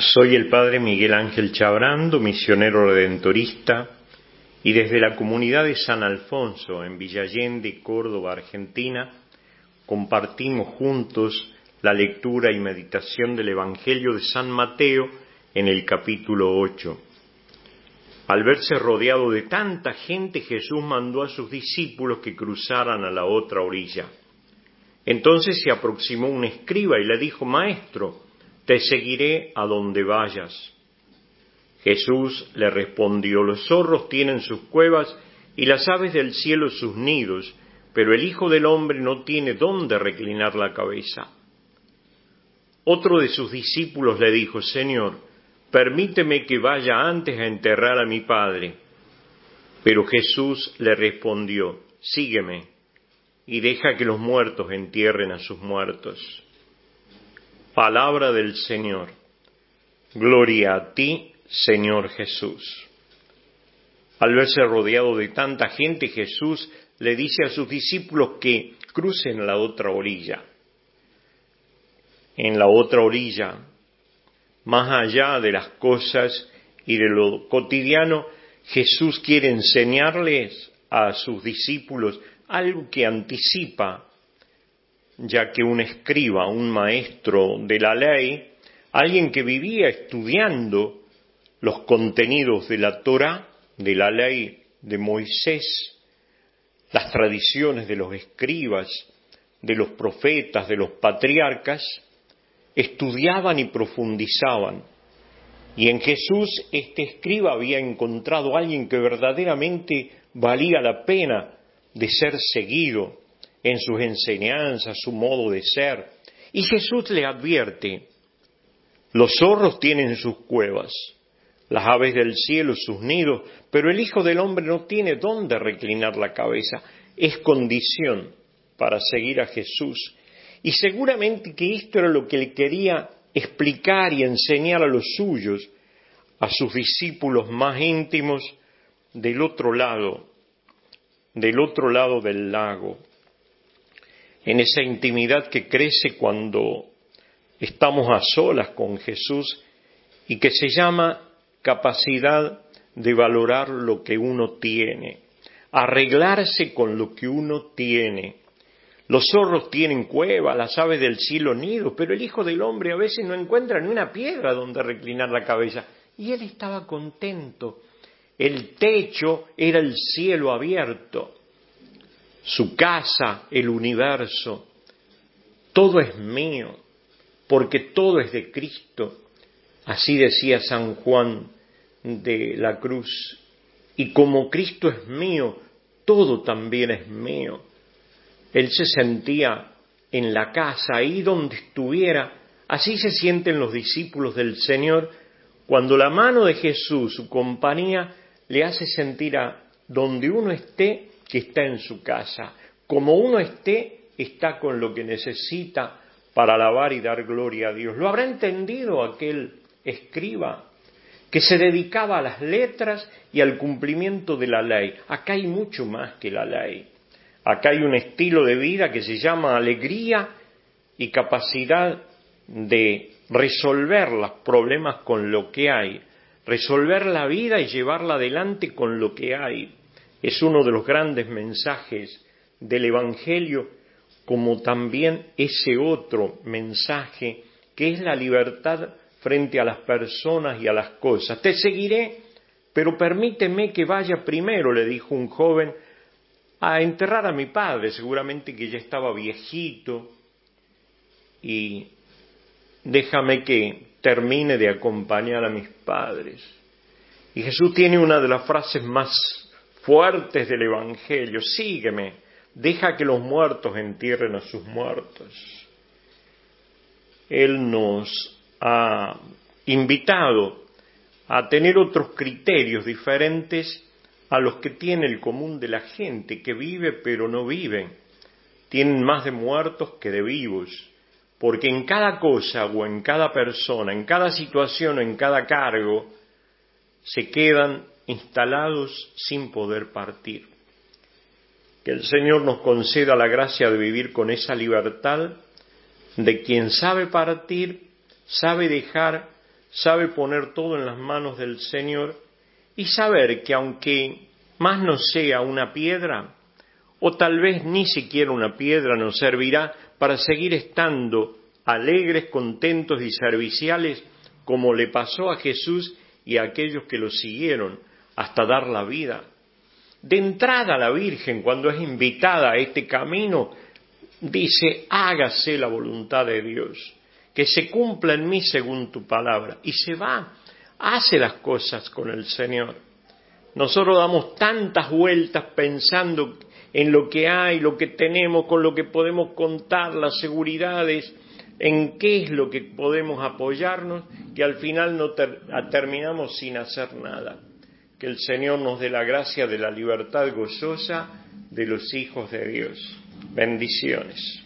Soy el Padre Miguel Ángel Chabrando, misionero redentorista, y desde la comunidad de San Alfonso, en Villallende, Córdoba, Argentina, compartimos juntos la lectura y meditación del Evangelio de San Mateo en el capítulo 8. Al verse rodeado de tanta gente, Jesús mandó a sus discípulos que cruzaran a la otra orilla. Entonces se aproximó un escriba y le dijo, Maestro, te seguiré a donde vayas. Jesús le respondió, los zorros tienen sus cuevas y las aves del cielo sus nidos, pero el Hijo del Hombre no tiene dónde reclinar la cabeza. Otro de sus discípulos le dijo, Señor, permíteme que vaya antes a enterrar a mi Padre. Pero Jesús le respondió, sígueme y deja que los muertos entierren a sus muertos. Palabra del Señor. Gloria a ti, Señor Jesús. Al verse rodeado de tanta gente, Jesús le dice a sus discípulos que crucen la otra orilla. En la otra orilla, más allá de las cosas y de lo cotidiano, Jesús quiere enseñarles a sus discípulos algo que anticipa ya que un escriba, un maestro de la ley, alguien que vivía estudiando los contenidos de la Torah, de la ley de Moisés, las tradiciones de los escribas, de los profetas, de los patriarcas, estudiaban y profundizaban. Y en Jesús este escriba había encontrado a alguien que verdaderamente valía la pena de ser seguido, en sus enseñanzas, su modo de ser. Y Jesús le advierte, los zorros tienen sus cuevas, las aves del cielo sus nidos, pero el Hijo del Hombre no tiene dónde reclinar la cabeza. Es condición para seguir a Jesús. Y seguramente que esto era lo que le quería explicar y enseñar a los suyos, a sus discípulos más íntimos del otro lado, del otro lado del lago en esa intimidad que crece cuando estamos a solas con Jesús y que se llama capacidad de valorar lo que uno tiene, arreglarse con lo que uno tiene. Los zorros tienen cueva, las aves del cielo nido, pero el Hijo del Hombre a veces no encuentra ni una piedra donde reclinar la cabeza. Y él estaba contento. El techo era el cielo abierto su casa, el universo, todo es mío, porque todo es de Cristo. Así decía San Juan de la Cruz. Y como Cristo es mío, todo también es mío. Él se sentía en la casa, ahí donde estuviera. Así se sienten los discípulos del Señor cuando la mano de Jesús, su compañía, le hace sentir a donde uno esté que está en su casa. Como uno esté, está con lo que necesita para alabar y dar gloria a Dios. ¿Lo habrá entendido aquel escriba que se dedicaba a las letras y al cumplimiento de la ley? Acá hay mucho más que la ley. Acá hay un estilo de vida que se llama alegría y capacidad de resolver los problemas con lo que hay, resolver la vida y llevarla adelante con lo que hay es uno de los grandes mensajes del Evangelio, como también ese otro mensaje que es la libertad frente a las personas y a las cosas. Te seguiré, pero permíteme que vaya primero, le dijo un joven, a enterrar a mi padre, seguramente que ya estaba viejito, y déjame que termine de acompañar a mis padres. Y Jesús tiene una de las frases más fuertes del Evangelio, sígueme, deja que los muertos entierren a sus muertos. Él nos ha invitado a tener otros criterios diferentes a los que tiene el común de la gente, que vive pero no vive. Tienen más de muertos que de vivos, porque en cada cosa o en cada persona, en cada situación o en cada cargo, se quedan instalados sin poder partir. Que el Señor nos conceda la gracia de vivir con esa libertad de quien sabe partir, sabe dejar sabe poner todo en las manos del Señor y saber que aunque más no sea una piedra, o tal vez ni siquiera una piedra nos servirá para seguir estando alegres, contentos y serviciales como le pasó a Jesús y a aquellos que lo siguieron hasta dar la vida. De entrada la Virgen, cuando es invitada a este camino, dice, hágase la voluntad de Dios, que se cumpla en mí según tu palabra. Y se va, hace las cosas con el Señor. Nosotros damos tantas vueltas pensando en lo que hay, lo que tenemos, con lo que podemos contar, las seguridades, en qué es lo que podemos apoyarnos, que al final no terminamos sin hacer nada. Que el Señor nos dé la gracia de la libertad gozosa de los hijos de Dios. Bendiciones.